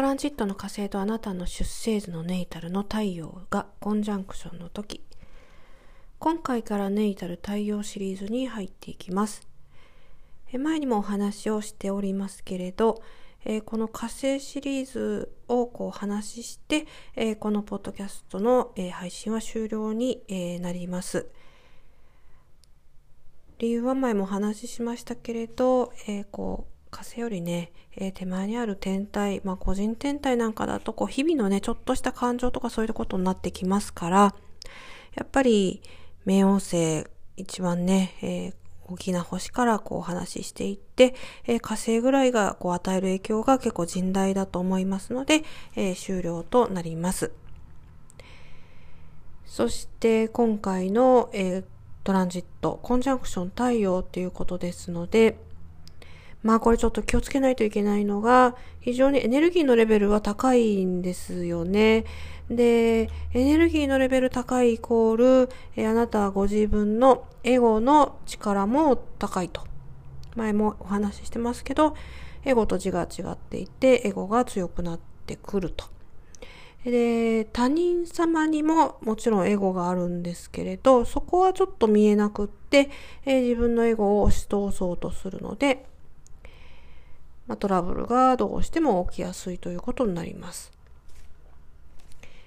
トランジットの火星とあなたの出生図のネイタルの太陽がコンジャンクションの時。今回からネイタル太陽シリーズに入っていきます。前にもお話をしておりますけれどこの火星シリーズをこう話してこのポッドキャストの配信は終了になります。理由は前もお話ししましたけれどえこう火星よりね、えー、手前にある天体、まあ個人天体なんかだと、こう日々のね、ちょっとした感情とかそういうことになってきますから、やっぱり冥王星一番ね、えー、大きな星からこうお話ししていって、えー、火星ぐらいがこう与える影響が結構甚大だと思いますので、え、終了となります。そして今回の、え、トランジット、コンジャンクション太陽ということですので、まあこれちょっと気をつけないといけないのが、非常にエネルギーのレベルは高いんですよね。で、エネルギーのレベル高いイコール、えあなたはご自分のエゴの力も高いと。前もお話ししてますけど、エゴと字が違っていて、エゴが強くなってくると。で、他人様にももちろんエゴがあるんですけれど、そこはちょっと見えなくって、え自分のエゴを押し通そうとするので、まあ、トラブルがどうしても起きやすいということになります。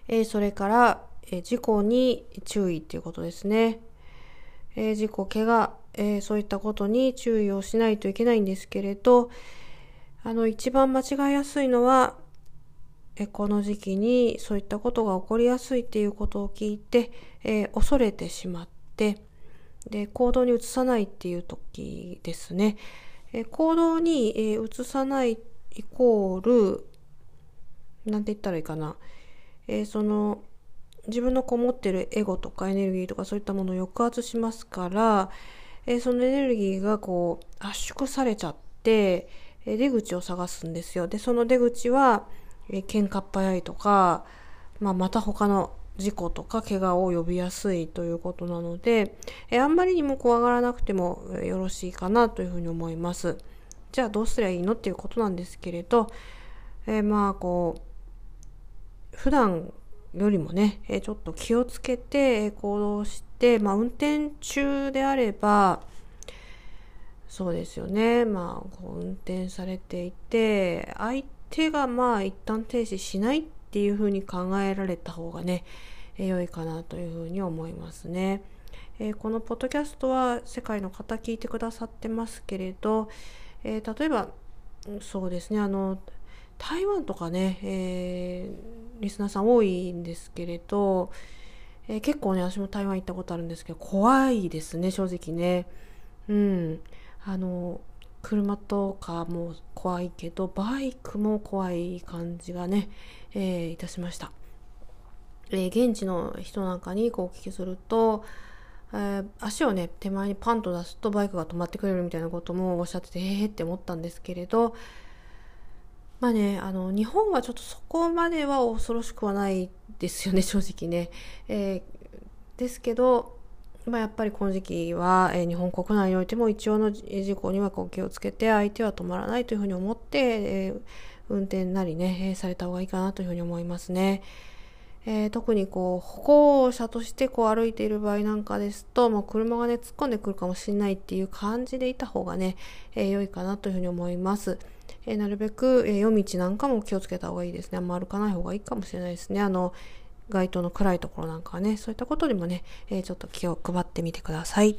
えー、それから、えー、事故に注意っていうことですね。えー、事故、怪我、えそういったことに注意をしないといけないんですけれど、あの、一番間違いやすいのは、えこの時期にそういったことが起こりやすいっていうことを聞いて、え恐れてしまって、で、行動に移さないっていう時ですね。え行動に、え移さないイコール、なんて言ったらいいかな。えその、自分のこもってるエゴとかエネルギーとかそういったものを抑圧しますから、えそのエネルギーがこう圧縮されちゃって、え出口を探すんですよ。で、その出口は、え喧嘩っ早いとか、まあ、また他の事故とか怪我を呼びやすいということなので、えあんまりにも怖がらなくてもよろしいかなというふうに思います。じゃあどうすりゃいいのっていうことなんですけれど、えー、まあこう、普段よりもね、えちょっと気をつけて行動して、まあ運転中であれば、そうですよね。まあ、こう運転されていて、相手がまあ一旦停止しないってていうふうに考えられた方がね、えー、良いかなというふうに思いますね。えー、このポッドキャストは世界の方聞いてくださってますけれど、えー、例えばそうですねあの台湾とかね、えー、リスナーさん多いんですけれど、えー、結構ね私も台湾行ったことあるんですけど怖いですね正直ね。うんあの車とかも怖いけどバイクも怖い感じがね、えー、いたしました、えー、現地の人なんかにこうお聞きすると、えー、足をね手前にパンと出すとバイクが止まってくれるみたいなこともおっしゃっててええー、って思ったんですけれどまあねあの日本はちょっとそこまでは恐ろしくはないですよね正直ね、えですけどまあ、やっぱりこの時期は、えー、日本国内においても一応の事故にはこう気をつけて相手は止まらないというふうに思って、えー、運転なりね、えー、された方がいいかなというふうに思いますね。えー、特にこう歩行者としてこう歩いている場合なんかですともう車がね突っ込んでくるかもしれないっていう感じでいた方がね、えー、良いかなというふうに思います。えー、なるべく、えー、夜道なんかも気をつけた方がいいですね。あんま歩かない方がいいかもしれないですね。あの街灯の暗いところなんかはね、そういったことにもね、えー、ちょっと気を配ってみてください。